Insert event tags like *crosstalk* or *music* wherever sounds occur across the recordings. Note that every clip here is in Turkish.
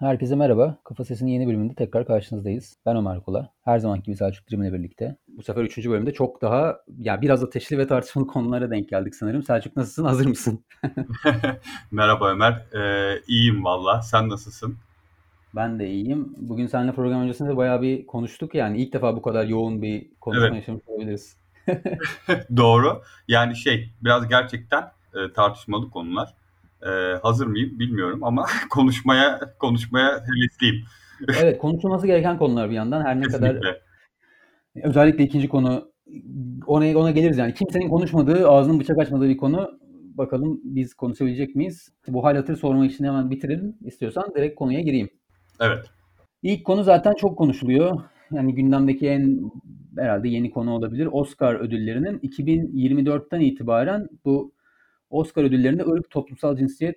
Herkese merhaba. Kafa Sesi'nin yeni bölümünde tekrar karşınızdayız. Ben Ömer Kula. Her zamanki gibi Selçuk Dirim ile birlikte. Bu sefer üçüncü bölümde çok daha yani biraz ateşli ve tartışmalı *laughs* konulara denk geldik sanırım. Selçuk nasılsın? Hazır mısın? *laughs* *laughs* Merhaba Ömer. Ee, iyiyim valla. Sen nasılsın? Ben de iyiyim. Bugün seninle program öncesinde bayağı bir konuştuk yani. ilk defa bu kadar yoğun bir konuşma evet. yaşamış olabiliriz. Doğru. Yani şey biraz gerçekten e, tartışmalı konular. E, hazır mıyım bilmiyorum ama *laughs* konuşmaya konuşmaya hevesliyim. evet konuşulması gereken konular bir yandan her ne Kesinlikle. kadar özellikle ikinci konu ona ona geliriz yani kimsenin konuşmadığı ağzının bıçak açmadığı bir konu bakalım biz konuşabilecek miyiz? Bu hal hatır sorma işini hemen bitirelim istiyorsan direkt konuya gireyim. Evet. İlk konu zaten çok konuşuluyor. Yani gündemdeki en herhalde yeni konu olabilir. Oscar ödüllerinin 2024'ten itibaren bu Oscar ödüllerinde ırk, toplumsal cinsiyet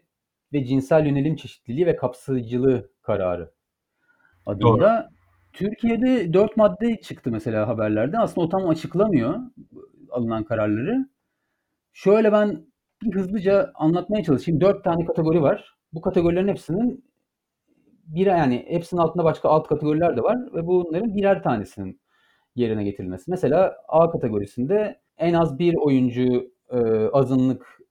ve cinsel yönelim çeşitliliği ve kapsayıcılığı kararı adında. Doğru. Türkiye'de dört madde çıktı mesela haberlerde. Aslında o tam açıklamıyor alınan kararları. Şöyle ben bir hızlıca anlatmaya çalışayım. Dört tane kategori var. Bu kategorilerin hepsinin bir yani hepsinin altında başka alt kategoriler de var ve bunların birer tanesinin yerine getirilmesi. Mesela A kategorisinde en az bir oyuncu e, azınlık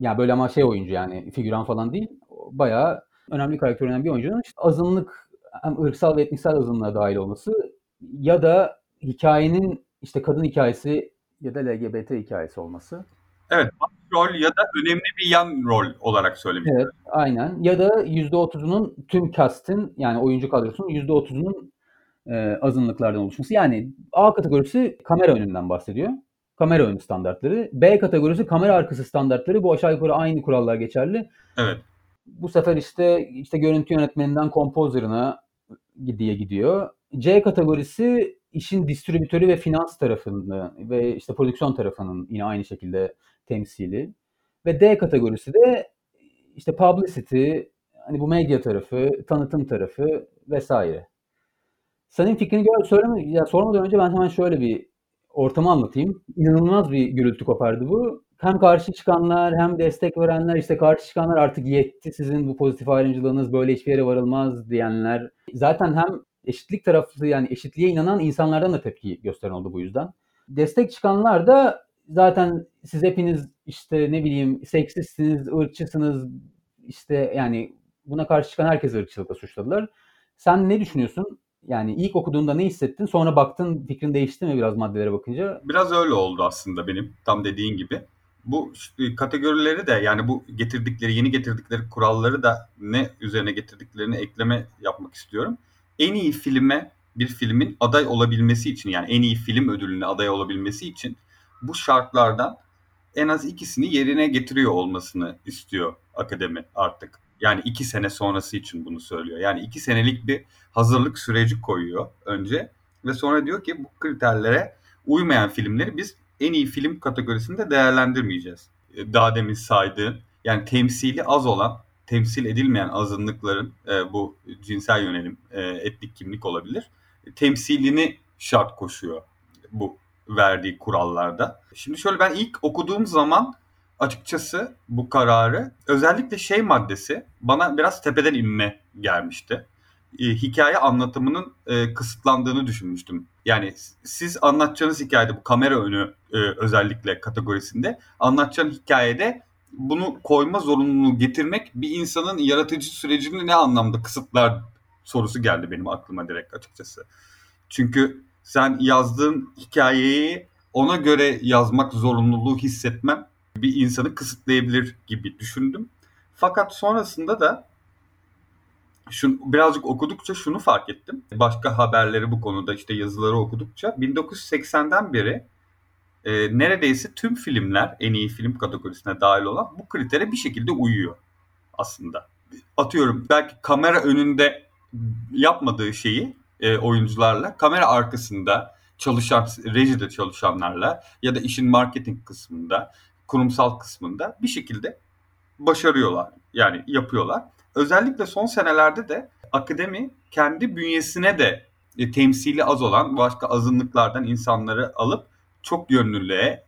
yani böyle ama şey oyuncu yani figüran falan değil. Bayağı önemli karakter oynayan bir oyuncunun işte azınlık hem ırksal ve etnisel azınlığa dahil olması ya da hikayenin işte kadın hikayesi ya da LGBT hikayesi olması. Evet, rol ya da önemli bir yan rol olarak söylemiş. Evet, aynen. Ya da %30'unun tüm cast'in yani oyuncu kadrosunun %30'unun e, azınlıklardan oluşması. Yani A kategorisi kamera önünden bahsediyor kamera önü standartları. B kategorisi kamera arkası standartları. Bu aşağı yukarı aynı kurallar geçerli. Evet. Bu sefer işte işte görüntü yönetmeninden kompozörüne diye gidiyor. C kategorisi işin distribütörü ve finans tarafını ve işte prodüksiyon tarafının yine aynı şekilde temsili. Ve D kategorisi de işte publicity, hani bu medya tarafı, tanıtım tarafı vesaire. Senin fikrini gör, söyleme, ya sormadan önce ben hemen şöyle bir ortamı anlatayım. İnanılmaz bir gürültü kopardı bu. Hem karşı çıkanlar hem destek verenler işte karşı çıkanlar artık yetti sizin bu pozitif ayrımcılığınız böyle hiçbir yere varılmaz diyenler. Zaten hem eşitlik taraflı yani eşitliğe inanan insanlardan da tepki gösteren oldu bu yüzden. Destek çıkanlar da zaten siz hepiniz işte ne bileyim seksistsiniz, ırkçısınız işte yani buna karşı çıkan herkes ırkçılıkla suçladılar. Sen ne düşünüyorsun? Yani ilk okuduğunda ne hissettin? Sonra baktın fikrin değişti mi biraz maddelere bakınca? Biraz öyle oldu aslında benim tam dediğin gibi. Bu e, kategorileri de yani bu getirdikleri yeni getirdikleri kuralları da ne üzerine getirdiklerini ekleme yapmak istiyorum. En iyi filme bir filmin aday olabilmesi için yani en iyi film ödülüne aday olabilmesi için bu şartlardan en az ikisini yerine getiriyor olmasını istiyor akademi artık. Yani iki sene sonrası için bunu söylüyor. Yani iki senelik bir hazırlık süreci koyuyor önce. Ve sonra diyor ki bu kriterlere uymayan filmleri biz en iyi film kategorisinde değerlendirmeyeceğiz. E, daha demin saydığın yani temsili az olan, temsil edilmeyen azınlıkların e, bu cinsel yönelim, e, etnik kimlik olabilir. Temsilini şart koşuyor bu verdiği kurallarda. Şimdi şöyle ben ilk okuduğum zaman açıkçası bu kararı özellikle şey maddesi bana biraz tepeden inme gelmişti. E, hikaye anlatımının e, kısıtlandığını düşünmüştüm. Yani siz anlatacağınız hikayede bu kamera önü e, özellikle kategorisinde anlatacağın hikayede bunu koyma zorunluluğu getirmek bir insanın yaratıcı sürecini ne anlamda kısıtlar sorusu geldi benim aklıma direkt açıkçası. Çünkü sen yazdığın hikayeyi ona göre yazmak zorunluluğu hissetmem bir insanı kısıtlayabilir gibi düşündüm. Fakat sonrasında da şunu, birazcık okudukça şunu fark ettim. Başka haberleri bu konuda işte yazıları okudukça 1980'den beri e, neredeyse tüm filmler en iyi film kategorisine dahil olan bu kritere bir şekilde uyuyor aslında. Atıyorum belki kamera önünde yapmadığı şeyi e, oyuncularla kamera arkasında çalışan rejide çalışanlarla ya da işin marketing kısmında kurumsal kısmında bir şekilde başarıyorlar. Yani yapıyorlar. Özellikle son senelerde de akademi kendi bünyesine de e, temsili az olan başka azınlıklardan insanları alıp çok yönlülüğe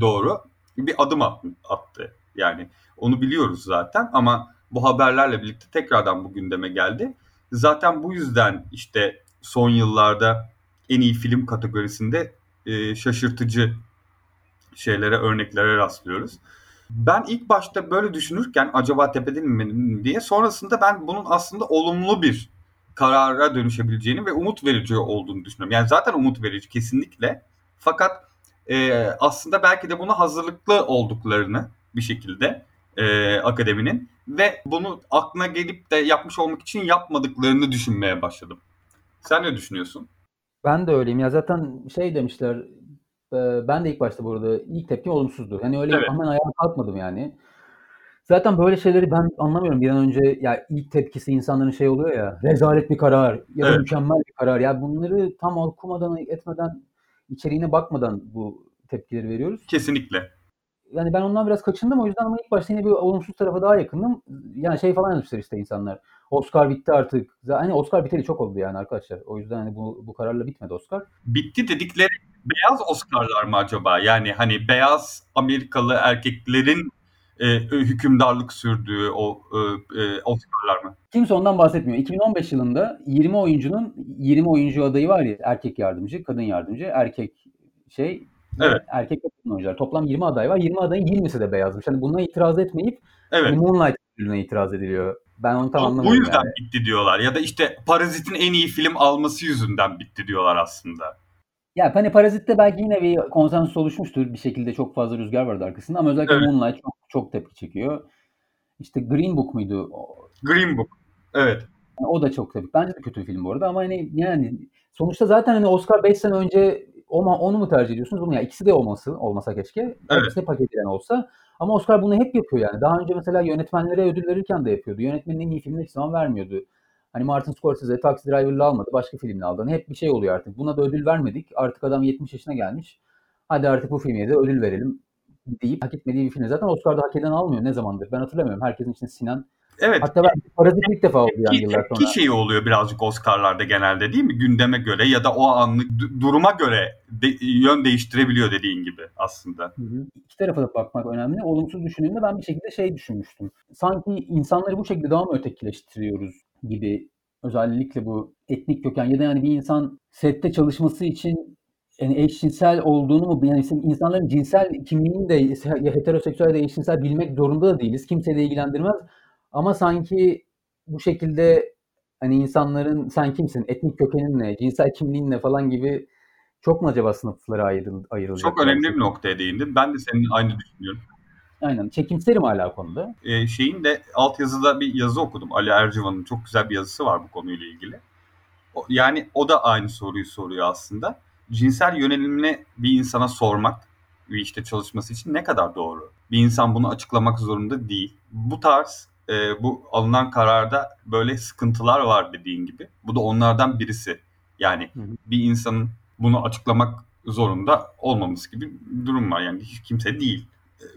doğru bir adım attı. Yani onu biliyoruz zaten ama bu haberlerle birlikte tekrardan bu gündeme geldi. Zaten bu yüzden işte son yıllarda en iyi film kategorisinde e, şaşırtıcı şeylere, örneklere rastlıyoruz. Ben ilk başta böyle düşünürken acaba tepeden mi diye sonrasında ben bunun aslında olumlu bir karara dönüşebileceğini ve umut verici olduğunu düşünüyorum. Yani zaten umut verici kesinlikle. Fakat e, aslında belki de buna hazırlıklı olduklarını bir şekilde e, akademinin ve bunu aklına gelip de yapmış olmak için yapmadıklarını düşünmeye başladım. Sen ne düşünüyorsun? Ben de öyleyim. Ya zaten şey demişler ben de ilk başta bu arada ilk tepkim olumsuzdu. Hani öyle evet. hemen ayağa kalkmadım yani. Zaten böyle şeyleri ben anlamıyorum. Bir an önce ya ilk tepkisi insanların şey oluyor ya rezalet bir karar ya da evet. mükemmel bir karar. Ya bunları tam okumadan etmeden içeriğine bakmadan bu tepkileri veriyoruz. Kesinlikle. Yani ben ondan biraz kaçındım o yüzden ama ilk başta yine bir olumsuz tarafa daha yakındım. Yani şey falan yazmışlar işte insanlar. Oscar bitti artık. Hani Oscar biteli çok oldu yani arkadaşlar. O yüzden hani bu, bu kararla bitmedi Oscar. Bitti dedikleri beyaz Oscar'lar mı acaba? Yani hani beyaz Amerikalı erkeklerin e, hükümdarlık sürdüğü o e, Oscar'lar mı? Kimse ondan bahsetmiyor. 2015 yılında 20 oyuncunun 20 oyuncu adayı var ya erkek yardımcı, kadın yardımcı, erkek şey Evet. Erkek kadın oyuncular. Toplam 20 aday var. 20 adayın 20'si de beyazmış. Hani buna itiraz etmeyip evet. Moonlight ödülüne itiraz ediliyor. Ben onu tam anlamıyorum. Bu yüzden yani. bitti diyorlar. Ya da işte Parazit'in en iyi film alması yüzünden bitti diyorlar aslında. Ya hani Parazit'te belki yine bir konsensus oluşmuştur. Bir şekilde çok fazla rüzgar vardı arkasında ama özellikle evet. Moonlight çok, çok tepki çekiyor. İşte Green Book muydu? Green Book. Evet. Yani o da çok tepki. Bence de kötü bir film bu arada ama hani yani sonuçta zaten hani Oscar 5 sene önce onu, onu mu tercih ediyorsunuz? Bunu ya ikisi de olması olmasa keşke. Evet. İkisi de paketlen olsa. Ama Oscar bunu hep yapıyor yani. Daha önce mesela yönetmenlere ödül verirken de yapıyordu. Yönetmenin en iyi filmine hiç zaman vermiyordu. Hani Martin Scorsese Taxi Driver'la almadı. Başka filmle aldı. Hani hep bir şey oluyor artık. Buna da ödül vermedik. Artık adam 70 yaşına gelmiş. Hadi artık bu filme de ödül verelim deyip hak etmediği bir film. Zaten Oscar'da hak eden almıyor ne zamandır. Ben hatırlamıyorum. Herkesin için Sinan Evet. Hatta ben Parazit ilk defa oldu yani yıllar sonra. Ki şeyi oluyor birazcık Oscar'larda genelde değil mi? Gündeme göre ya da o anlık duruma göre de, yön değiştirebiliyor dediğin gibi aslında. Hı hı. İki tarafa da bakmak önemli. Olumsuz düşündüğümde ben bir şekilde şey düşünmüştüm. Sanki insanları bu şekilde daha mı ötekileştiriyoruz gibi özellikle bu etnik köken ya da yani bir insan sette çalışması için yani eşcinsel olduğunu mu yani insanların cinsel kimliğini de ya heteroseksüel da eşcinsel bilmek zorunda da değiliz. Kimseyi de ilgilendirmez. Ama sanki bu şekilde hani insanların sen kimsin, etnik kökenin ne, cinsel kimliğin ne falan gibi çok mu acaba sınıflara ayrıl, ayrılacak? Çok önemli bir noktaya değindin. Ben de senin aynı düşünüyorum. Aynen. Çekimserim hala konuda. Ee, şeyin de altyazıda bir yazı okudum. Ali Ercivan'ın çok güzel bir yazısı var bu konuyla ilgili. O, yani o da aynı soruyu soruyor aslında. Cinsel yönelimini bir insana sormak bir işte çalışması için ne kadar doğru? Bir insan bunu açıklamak zorunda değil. Bu tarz e, bu alınan kararda böyle sıkıntılar var dediğin gibi. Bu da onlardan birisi. Yani hı hı. bir insanın bunu açıklamak zorunda olmaması gibi bir durum var. Yani hiç kimse değil.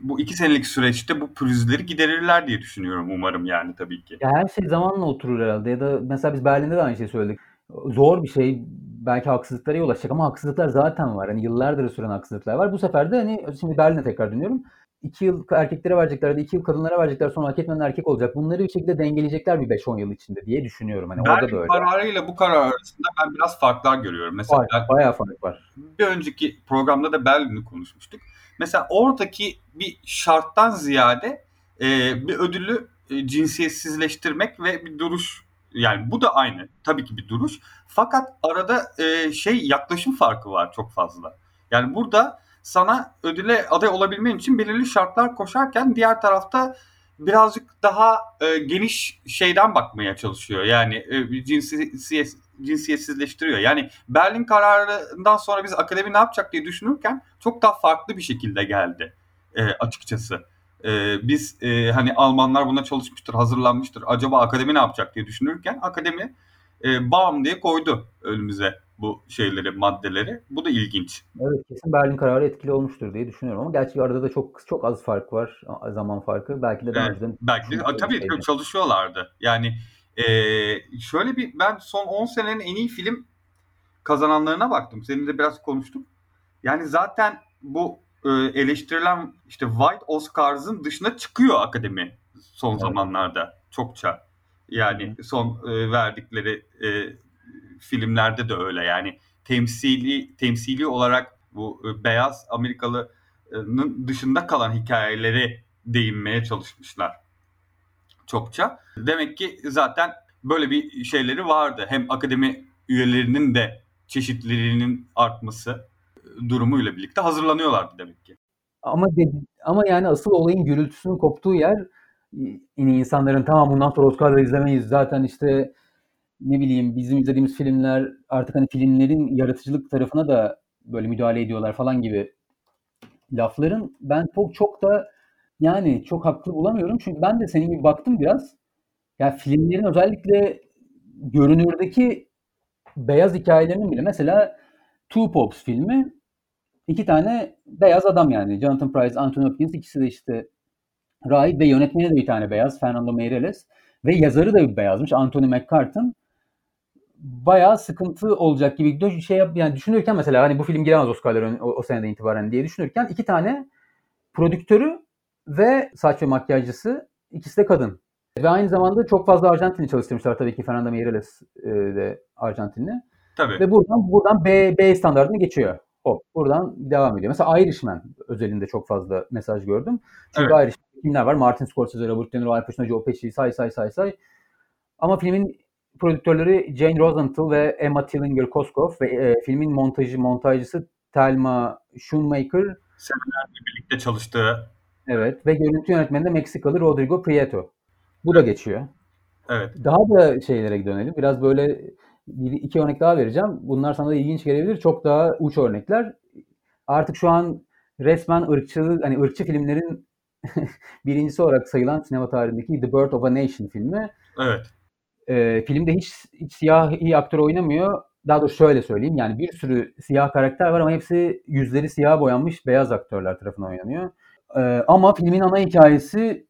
Bu iki senelik süreçte bu pürüzleri giderirler diye düşünüyorum umarım yani tabii ki. Ya her şey zamanla oturur herhalde ya da mesela biz Berlin'de de aynı şeyi söyledik. Zor bir şey belki haksızlıklara yol açacak ama haksızlıklar zaten var. Hani yıllardır süren haksızlıklar var. Bu sefer de hani şimdi Berlin'e tekrar dönüyorum. 2 yıl erkeklere verecekler de 2 yıl kadınlara verecekler sonra hak etmeyen erkek olacak. Bunları bir şekilde dengeleyecekler bir 5-10 yıl içinde diye düşünüyorum. Hani orada da öyle. kararıyla bu karar arasında ben biraz farklar görüyorum. Mesela var, bayağı fark var. Bir önceki programda da Berlin'i konuşmuştuk. Mesela oradaki bir şarttan ziyade e, bir ödülü e, cinsiyetsizleştirmek ve bir duruş yani bu da aynı tabii ki bir duruş. Fakat arada e, şey yaklaşım farkı var çok fazla. Yani burada sana ödüle aday olabilmen için belirli şartlar koşarken diğer tarafta birazcık daha e, geniş şeyden bakmaya çalışıyor. Yani e, cinsiyet, cinsiyetsizleştiriyor. Yani Berlin kararından sonra biz akademi ne yapacak diye düşünürken çok daha farklı bir şekilde geldi e, açıkçası. E, biz e, hani Almanlar buna çalışmıştır, hazırlanmıştır. Acaba akademi ne yapacak diye düşünürken akademi e, bam diye koydu önümüze bu şeyleri, maddeleri. Bu da ilginç. Evet kesin Berlin kararı etkili olmuştur diye düşünüyorum ama gerçi arada da çok çok az fark var. Zaman farkı. Belki de daha evet, önceden belki de tabii şeydi. çalışıyorlardı. Yani e, şöyle bir ben son 10 senenin en iyi film kazananlarına baktım. Seninle biraz konuştuk. Yani zaten bu e, eleştirilen işte White Oscars'ın dışına çıkıyor akademi son evet. zamanlarda çokça. Yani son e, verdikleri e, filmlerde de öyle. Yani temsili temsili olarak bu e, beyaz Amerikalı'nın dışında kalan hikayeleri değinmeye çalışmışlar çokça. Demek ki zaten böyle bir şeyleri vardı. Hem akademi üyelerinin de çeşitliliğinin artması durumuyla birlikte hazırlanıyorlardı demek ki. Ama de, ama yani asıl olayın gürültüsünün koptuğu yer yine insanların tamam bundan sonra Oscar'da izlemeyiz. Zaten işte ne bileyim bizim izlediğimiz filmler artık hani filmlerin yaratıcılık tarafına da böyle müdahale ediyorlar falan gibi lafların ben çok çok da yani çok haklı bulamıyorum. Çünkü ben de senin gibi baktım biraz. Ya filmlerin özellikle görünürdeki beyaz hikayelerinin bile mesela Two Popes filmi iki tane beyaz adam yani. Jonathan Price, Anthony Hopkins ikisi de işte rahip ve yönetmeni de bir tane beyaz. Fernando Meirelles. Ve yazarı da bir beyazmış. Anthony McCartan. Bayağı sıkıntı olacak gibi bir şey yap yani düşünürken mesela hani bu film giremez Oscar'lara o, o seneden itibaren diye düşünürken iki tane prodüktörü ve saç ve makyajcısı ikisi de kadın. Ve aynı zamanda çok fazla Arjantinli çalıştırmışlar tabii ki Fernando Meirelles e, de Arjantinli. Tabii. Ve buradan buradan B, B standartını geçiyor. Hop buradan devam ediyor. Mesela Irishman özelinde çok fazla mesaj gördüm. Çünkü evet. Irishman kimler var? Martin Scorsese, Robert De Niro, Al Pacino, Joe Pesci say say say say. Ama filmin prodüktörleri Jane Rosenthal ve Emma Tillinger Koskov ve e, filmin montajı montajcısı Thelma Schoonmaker. Senelerce birlikte çalıştığı. Evet ve görüntü yönetmeni de Meksikalı Rodrigo Prieto. Bu da geçiyor. Evet. Daha da şeylere dönelim. Biraz böyle bir iki örnek daha vereceğim. Bunlar sana da ilginç gelebilir. Çok daha uç örnekler. Artık şu an resmen ırkçılık, hani ırkçı filmlerin *laughs* birincisi olarak sayılan sinema tarihindeki The Birth of a Nation filmi. Evet. Ee, filmde hiç, hiç siyah iyi aktör oynamıyor. Daha doğrusu şöyle söyleyeyim. Yani bir sürü siyah karakter var ama hepsi yüzleri siyah boyanmış beyaz aktörler tarafından oynanıyor. Ee, ama filmin ana hikayesi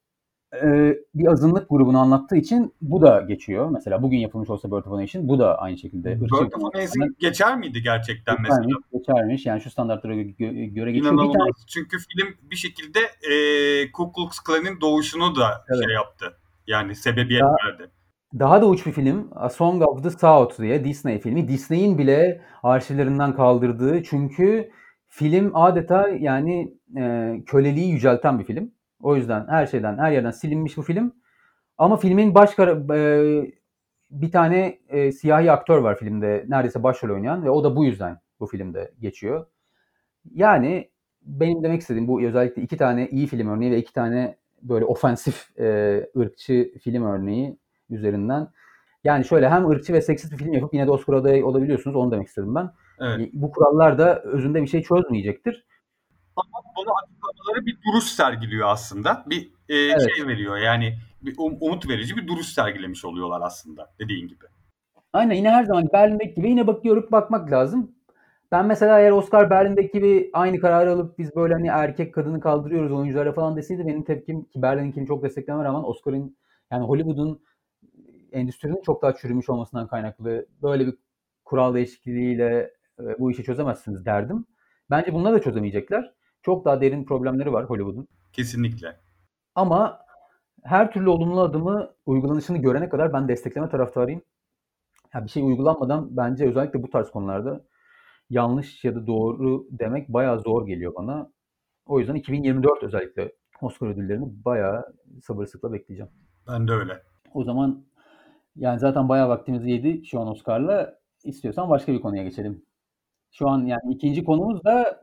e, bir azınlık grubunu anlattığı için bu da geçiyor. Mesela bugün yapılmış olsa Birth of a Nation bu da aynı şekilde. Birth of a Nation geçer miydi gerçekten geçermiş, mesela? Geçermiş. Yani şu standartlara göre, göre geçiyor. İnanılmaz. Bir tane... Çünkü film bir şekilde e, Ku Klux Klan'ın doğuşunu da evet. şey yaptı. Yani sebebiyet daha, verdi. Daha da uç bir film. A Song of the South diye Disney filmi. Disney'in bile arşivlerinden kaldırdığı çünkü film adeta yani e, köleliği yücelten bir film. O yüzden her şeyden, her yerden silinmiş bu film. Ama filmin baş e, bir tane e, siyahi aktör var filmde neredeyse başrol oynayan ve o da bu yüzden bu filmde geçiyor. Yani benim demek istediğim bu özellikle iki tane iyi film örneği ve iki tane böyle ofensif e, ırkçı film örneği üzerinden. Yani şöyle hem ırkçı ve seksist bir film yapıp yine de Oscar adayı olabiliyorsunuz. Onu demek istedim ben. Evet. Bu kurallar da özünde bir şey çözmeyecektir. Ama bunu açıklamaları bir duruş sergiliyor aslında. Bir e, evet. şey veriyor yani bir um, umut verici bir duruş sergilemiş oluyorlar aslında dediğin gibi. Aynen yine her zaman Berlin'deki gibi yine bak görüp bakmak lazım. Ben mesela eğer Oscar Berlin'deki gibi aynı kararı alıp biz böyle hani erkek kadını kaldırıyoruz oyunculara falan deseydi benim tepkim ki Berlin'inkini çok destekleme rağmen Oscar'ın yani Hollywood'un endüstrinin çok daha çürümüş olmasından kaynaklı böyle bir kural değişikliğiyle bu işi çözemezsiniz derdim. Bence bunları da çözemeyecekler. Çok daha derin problemleri var Hollywood'un. Kesinlikle. Ama her türlü olumlu adımı uygulanışını görene kadar ben destekleme taraftarıyım. Yani bir şey uygulanmadan bence özellikle bu tarz konularda yanlış ya da doğru demek bayağı zor geliyor bana. O yüzden 2024 özellikle Oscar ödüllerini bayağı sabırsızlıkla bekleyeceğim. Ben de öyle. O zaman yani zaten bayağı vaktimizi yedi şu an Oscar'la. İstiyorsan başka bir konuya geçelim. Şu an yani ikinci konumuz da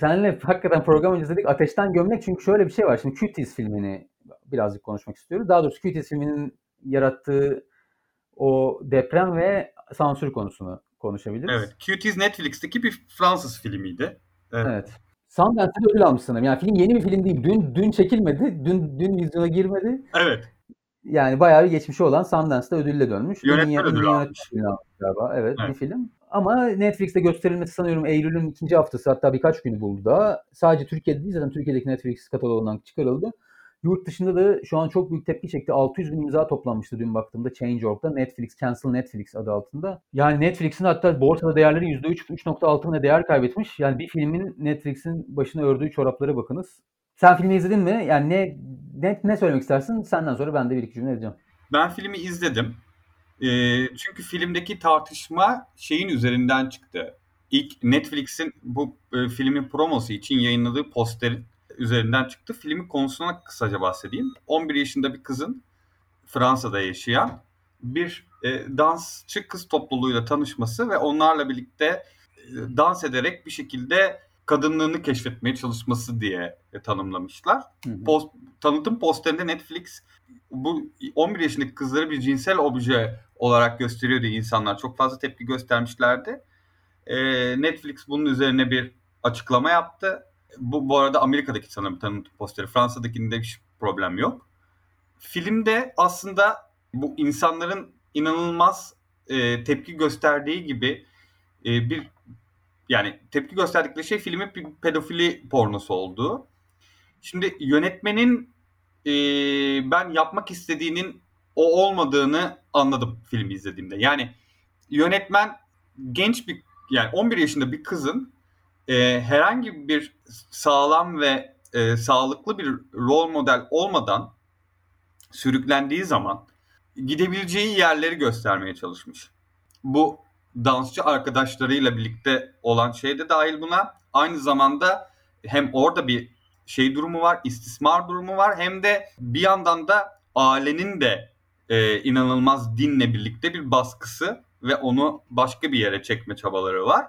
Seninle hakikaten program öncesi dedik ateşten gömlek çünkü şöyle bir şey var. Şimdi Cuties filmini birazcık konuşmak istiyoruz. Daha doğrusu Cuties filminin yarattığı o deprem ve sansür konusunu konuşabiliriz. Evet. Cuties Netflix'teki bir Fransız filmiydi. Evet. evet. Sundance'de ödül almış sanırım. Yani film yeni bir film değil. Dün dün çekilmedi. Dün dün vizyona girmedi. Evet. Yani bayağı bir geçmişi olan Sundance'da ödülle dönmüş. Yönetmen ödülü almış. Galiba. Evet, evet, bir film. Ama Netflix'te gösterilmesi sanıyorum Eylül'ün ikinci haftası hatta birkaç günü buldu daha. Sadece Türkiye'de değil zaten Türkiye'deki Netflix kataloğundan çıkarıldı. Yurt dışında da şu an çok büyük tepki çekti. 600 bin imza toplanmıştı dün baktığımda Change.org'da. Netflix, Cancel Netflix adı altında. Yani Netflix'in hatta borsada değerleri %3, 3.6 değer kaybetmiş. Yani bir filmin Netflix'in başına ördüğü çoraplara bakınız. Sen filmi izledin mi? Yani ne ne, ne söylemek istersin? Senden sonra ben de bir iki cümle edeceğim. Ben filmi izledim. Eee, çünkü filmdeki tartışma şeyin üzerinden çıktı. İlk Netflix'in bu e, filmin promosu için yayınladığı posterin üzerinden çıktı. Filmin konusuna kısaca bahsedeyim. 11 yaşında bir kızın Fransa'da yaşayan bir e, dansçı kız topluluğuyla tanışması ve onlarla birlikte e, dans ederek bir şekilde kadınlığını keşfetmeye çalışması diye e, tanımlamışlar. Hı hı. Post, tanıtım posterinde Netflix bu 11 yaşındaki kızları bir cinsel obje olarak gösteriyor diye insanlar çok fazla tepki göstermişlerdi. E, Netflix bunun üzerine bir açıklama yaptı. Bu, bu arada Amerika'daki sanırım tanıtım posteri. Fransa'dakinde hiç problem yok. Filmde aslında bu insanların inanılmaz e, tepki gösterdiği gibi e, bir yani tepki gösterdikleri şey filmin bir pedofili pornosu olduğu. Şimdi yönetmenin e, ben yapmak istediğinin o olmadığını anladım filmi izlediğimde. Yani yönetmen genç bir yani 11 yaşında bir kızın e, herhangi bir sağlam ve e, sağlıklı bir rol model olmadan sürüklendiği zaman gidebileceği yerleri göstermeye çalışmış. Bu dansçı arkadaşlarıyla birlikte olan şey de dahil buna. Aynı zamanda hem orada bir şey durumu var, istismar durumu var hem de bir yandan da ailenin de e, inanılmaz dinle birlikte bir baskısı ve onu başka bir yere çekme çabaları var.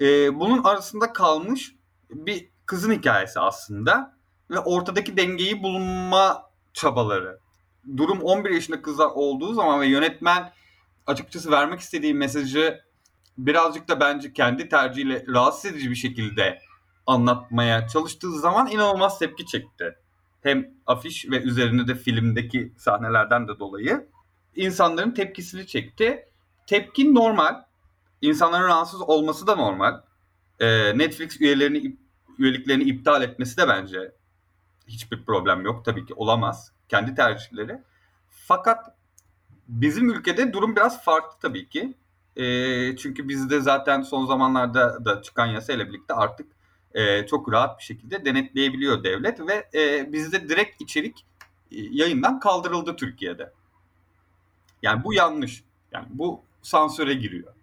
E, bunun arasında kalmış bir kızın hikayesi aslında ve ortadaki dengeyi bulunma çabaları. Durum 11 yaşında kızlar olduğu zaman ve yönetmen açıkçası vermek istediği mesajı birazcık da bence kendi tercihiyle rahatsız edici bir şekilde anlatmaya çalıştığı zaman inanılmaz tepki çekti. Hem afiş ve üzerinde de filmdeki sahnelerden de dolayı insanların tepkisini çekti. Tepki normal. İnsanların rahatsız olması da normal. Ee, Netflix üyelerini üyeliklerini iptal etmesi de bence hiçbir problem yok. Tabii ki olamaz. Kendi tercihleri. Fakat bizim ülkede durum biraz farklı tabii ki. E, çünkü bizde zaten son zamanlarda da çıkan yasayla birlikte artık e, çok rahat bir şekilde denetleyebiliyor devlet ve e, bizde direkt içerik e, yayından kaldırıldı Türkiye'de. Yani bu yanlış. Yani bu sansöre giriyor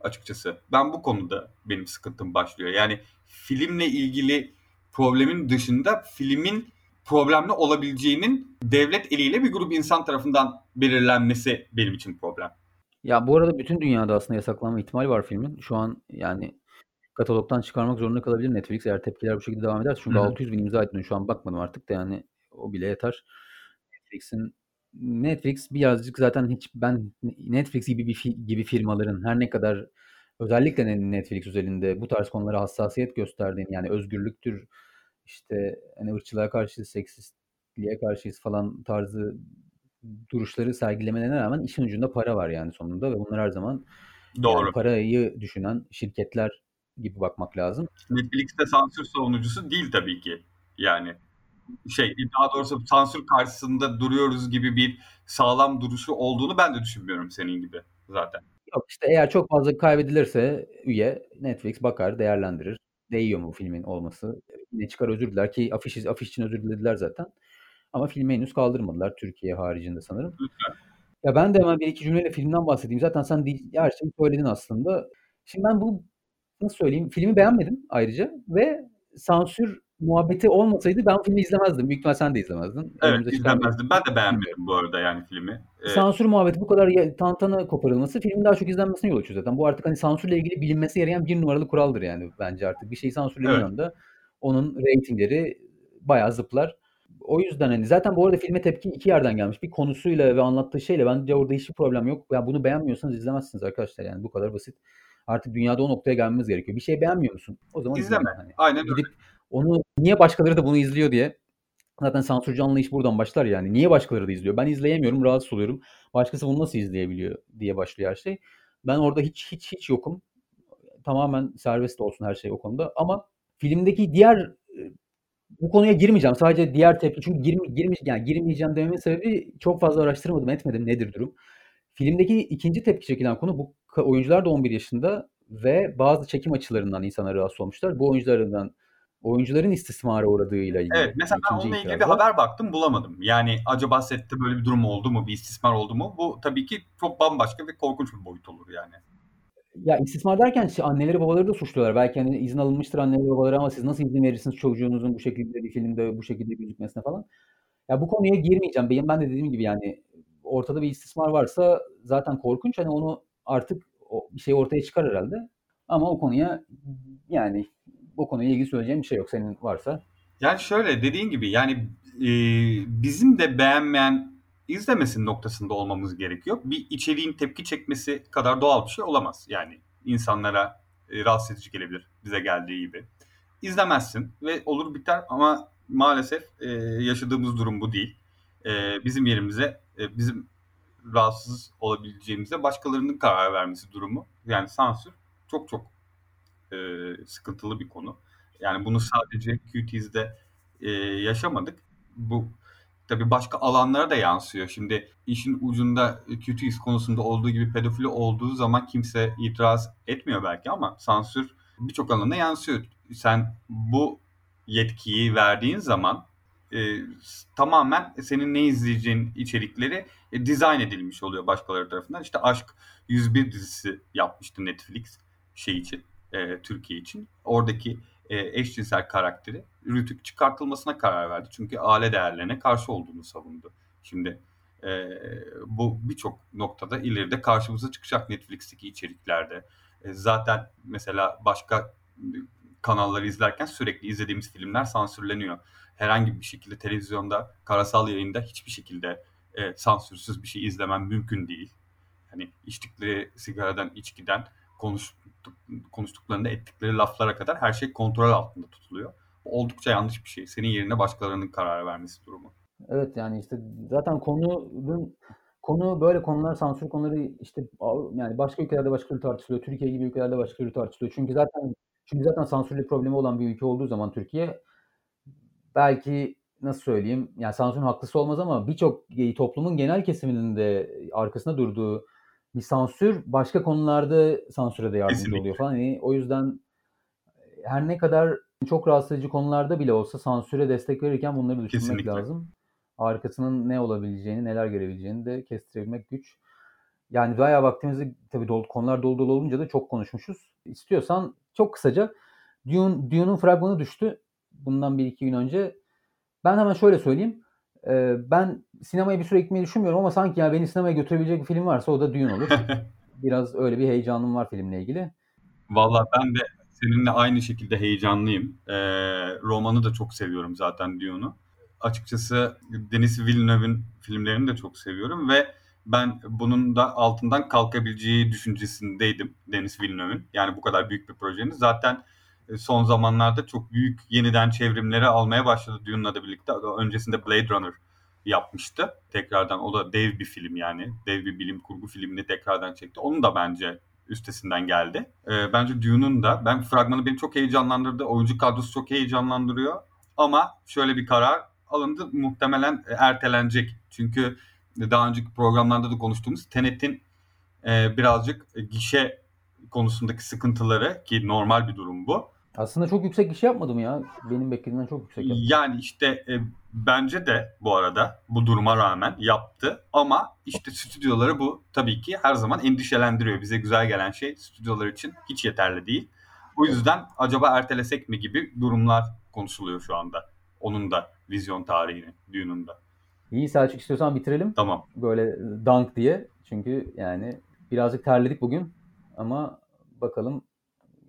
açıkçası. Ben bu konuda benim sıkıntım başlıyor. Yani filmle ilgili problemin dışında filmin problemli olabileceğinin devlet eliyle bir grup insan tarafından belirlenmesi benim için problem. Ya bu arada bütün dünyada aslında yasaklanma ihtimali var filmin. Şu an yani katalogdan çıkarmak zorunda kalabilir Netflix eğer tepkiler bu şekilde devam eder. Çünkü Hı-hı. 600 bin imza ettin şu an bakmadım artık da yani o bile yeter. Netflix'in Netflix birazcık zaten hiç ben Netflix gibi bir gibi firmaların her ne kadar özellikle Netflix özelinde bu tarz konulara hassasiyet gösterdiğini yani özgürlüktür işte hani ırkçılığa karşı seksistliğe karşıyız falan tarzı duruşları sergilemelerine rağmen işin ucunda para var yani sonunda ve bunlar her zaman Doğru. Yani parayı düşünen şirketler gibi bakmak lazım. Netflix'te sansür savunucusu değil tabii ki. Yani şey daha doğrusu sansür karşısında duruyoruz gibi bir sağlam duruşu olduğunu ben de düşünmüyorum senin gibi zaten. Yok işte eğer çok fazla kaybedilirse üye Netflix bakar, değerlendirir. Değiyor mu filmin olması? Ne çıkar özür diler ki afiş, afiş için özür dilediler zaten. Ama filmi henüz kaldırmadılar Türkiye haricinde sanırım. Ya ben de hemen bir iki cümleyle filmden bahsedeyim. Zaten sen her şeyi söyledin aslında. Şimdi ben bu nasıl söyleyeyim filmi beğenmedim ayrıca ve sansür muhabbeti olmasaydı ben filmi izlemezdim. Büyük ihtimal sen de izlemezdin. Evet izlemezdim. Ben de beğenmedim bu arada yani filmi. Ee... Sansür muhabbeti bu kadar tantana koparılması filmin daha çok izlenmesine yol açıyor zaten. Bu artık hani sansürle ilgili bilinmesi gereken bir numaralı kuraldır yani bence artık. Bir şeyi sansürlediğin evet. onun reytingleri bayağı zıplar. O yüzden hani zaten bu arada filme tepki iki yerden gelmiş. Bir konusuyla ve anlattığı şeyle bence orada hiçbir problem yok. Ya yani bunu beğenmiyorsanız izlemezsiniz arkadaşlar yani bu kadar basit. Artık dünyada o noktaya gelmemiz gerekiyor. Bir şey beğenmiyor musun? O zaman izleme. izleme. Hani. Aynen Gidip öyle. Onu niye başkaları da bunu izliyor diye Zaten sansürcü anlayış buradan başlar yani. Niye başkaları da izliyor? Ben izleyemiyorum, rahatsız oluyorum. Başkası bunu nasıl izleyebiliyor diye başlıyor her şey. Ben orada hiç hiç hiç yokum. Tamamen serbest olsun her şey o konuda. Ama filmdeki diğer bu konuya girmeyeceğim. Sadece diğer tepki çünkü girme, girme, yani girmeyeceğim dememin sebebi çok fazla araştırmadım, etmedim nedir durum. Filmdeki ikinci tepki çekilen konu bu oyuncular da 11 yaşında ve bazı çekim açılarından insanlar rahatsız olmuşlar. Bu oyunculardan oyuncuların istismara uğradığıyla ilgili. Evet mesela ben onunla ilgili bir haber baktım bulamadım. Yani acaba sette böyle bir durum oldu mu? Bir istismar oldu mu? Bu tabii ki çok bambaşka ve korkunç bir boyut olur yani. Ya istismar derken anneleri babaları da suçluyorlar. Belki hani izin alınmıştır anneleri babaları ama siz nasıl izin verirsiniz çocuğunuzun bu şekilde bir filmde bu şekilde gözükmesine falan. Ya bu konuya girmeyeceğim. Benim ben de dediğim gibi yani ortada bir istismar varsa zaten korkunç. Hani onu artık bir şey ortaya çıkar herhalde. Ama o konuya yani o konuya ilgili söyleyeceğim bir şey yok senin varsa. Yani şöyle dediğin gibi yani e, bizim de beğenmeyen izlemesin noktasında olmamız gerekiyor. Bir içeriğin tepki çekmesi kadar doğal bir şey olamaz. Yani insanlara e, rahatsız edici gelebilir bize geldiği gibi. İzlemezsin ve olur biter ama maalesef e, yaşadığımız durum bu değil. E, bizim yerimize e, bizim rahatsız olabileceğimize başkalarının karar vermesi durumu. Yani sansür çok çok e, sıkıntılı bir konu. Yani bunu sadece QT'de e, yaşamadık. Bu tabii başka alanlara da yansıyor. Şimdi işin ucunda QT's konusunda olduğu gibi pedofili olduğu zaman kimse itiraz etmiyor belki ama sansür birçok alana yansıyor. Sen bu yetkiyi verdiğin zaman e, tamamen senin ne izleyeceğin içerikleri e, dizayn edilmiş oluyor başkaları tarafından. İşte Aşk 101 dizisi yapmıştı Netflix şey için, e, Türkiye için. Oradaki e, eşcinsel karakteri Rütük çıkartılmasına karar verdi. Çünkü aile değerlerine karşı olduğunu savundu. Şimdi e, bu birçok noktada ileride karşımıza çıkacak Netflix'teki içeriklerde. E, zaten mesela başka kanalları izlerken sürekli izlediğimiz filmler sansürleniyor. Herhangi bir şekilde televizyonda, karasal yayında hiçbir şekilde e, sansürsüz bir şey izlemem mümkün değil. Hani içtikleri sigaradan, içkiden konuştuk, konuştuklarında ettikleri laflara kadar her şey kontrol altında tutuluyor. Oldukça yanlış bir şey. Senin yerine başkalarının karar vermesi durumu. Evet yani işte zaten konunun konu böyle konular sansür konuları işte yani başka ülkelerde başka türlü tartışılıyor. Türkiye gibi ülkelerde başka türlü tartışılıyor. Çünkü zaten çünkü zaten sansürle problemi olan bir ülke olduğu zaman Türkiye belki nasıl söyleyeyim yani sansürün haklısı olmaz ama birçok toplumun genel kesiminin de arkasında durduğu bir sansür başka konularda sansüre de yardımcı Kesinlikle. oluyor falan. Yani o yüzden her ne kadar çok rahatsız edici konularda bile olsa sansüre destek verirken bunları düşünmek Kesinlikle. lazım. Arkasının ne olabileceğini, neler görebileceğini de kestirebilmek güç. Yani bayağı vaktimizi tabii dolu, konular dolu dolu olunca da çok konuşmuşuz. İstiyorsan çok kısaca Dune, Dune'un fragmanı düştü bundan bir iki gün önce. Ben hemen şöyle söyleyeyim. Ee, ben sinemaya bir süre gitmeyi düşünmüyorum ama sanki ya beni sinemaya götürebilecek bir film varsa o da Dune olur. *laughs* Biraz öyle bir heyecanım var filmle ilgili. Valla ben de seninle aynı şekilde heyecanlıyım. Ee, romanı da çok seviyorum zaten Dune'u. Açıkçası Denis Villeneuve'in filmlerini de çok seviyorum ve ben bunun da altından kalkabileceği düşüncesindeydim Denis Villeneuve'in. Yani bu kadar büyük bir projenin. Zaten e, son zamanlarda çok büyük yeniden çevrimleri almaya başladı Dune'la da birlikte. Öncesinde Blade Runner yapmıştı. Tekrardan o da dev bir film yani. Dev bir bilim kurgu filmini tekrardan çekti. Onun da bence üstesinden geldi. E, bence Dune'un da ben fragmanı beni çok heyecanlandırdı. Oyuncu kadrosu çok heyecanlandırıyor. Ama şöyle bir karar alındı. Muhtemelen ertelenecek. Çünkü daha önceki programlarda da konuştuğumuz Tenet'in e, birazcık gişe konusundaki sıkıntıları ki normal bir durum bu. Aslında çok yüksek iş yapmadım ya. Benim beklediğimden çok yüksek yaptım. Yani işte e, bence de bu arada bu duruma rağmen yaptı. Ama işte stüdyoları bu tabii ki her zaman endişelendiriyor. Bize güzel gelen şey stüdyolar için hiç yeterli değil. O yüzden acaba ertelesek mi gibi durumlar konuşuluyor şu anda. Onun da vizyon tarihini, düğününde. İyi Selçuk istiyorsan bitirelim. Tamam. Böyle dank diye. Çünkü yani birazcık terledik bugün. Ama bakalım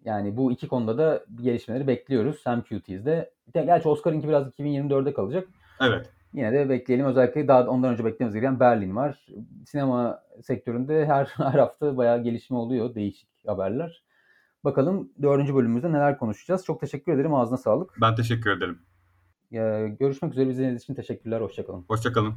yani bu iki konuda da gelişmeleri bekliyoruz. Hem QT's'de. Gerçi Oscar'ınki biraz 2024'de kalacak. Evet. Yine de bekleyelim. Özellikle daha ondan önce beklememiz gereken Berlin var. Sinema sektöründe her, *laughs* her hafta bayağı gelişme oluyor. Değişik haberler. Bakalım dördüncü bölümümüzde neler konuşacağız. Çok teşekkür ederim. Ağzına sağlık. Ben teşekkür ederim. Ee, görüşmek üzere. Bizi için teşekkürler. Hoşçakalın. Hoşçakalın.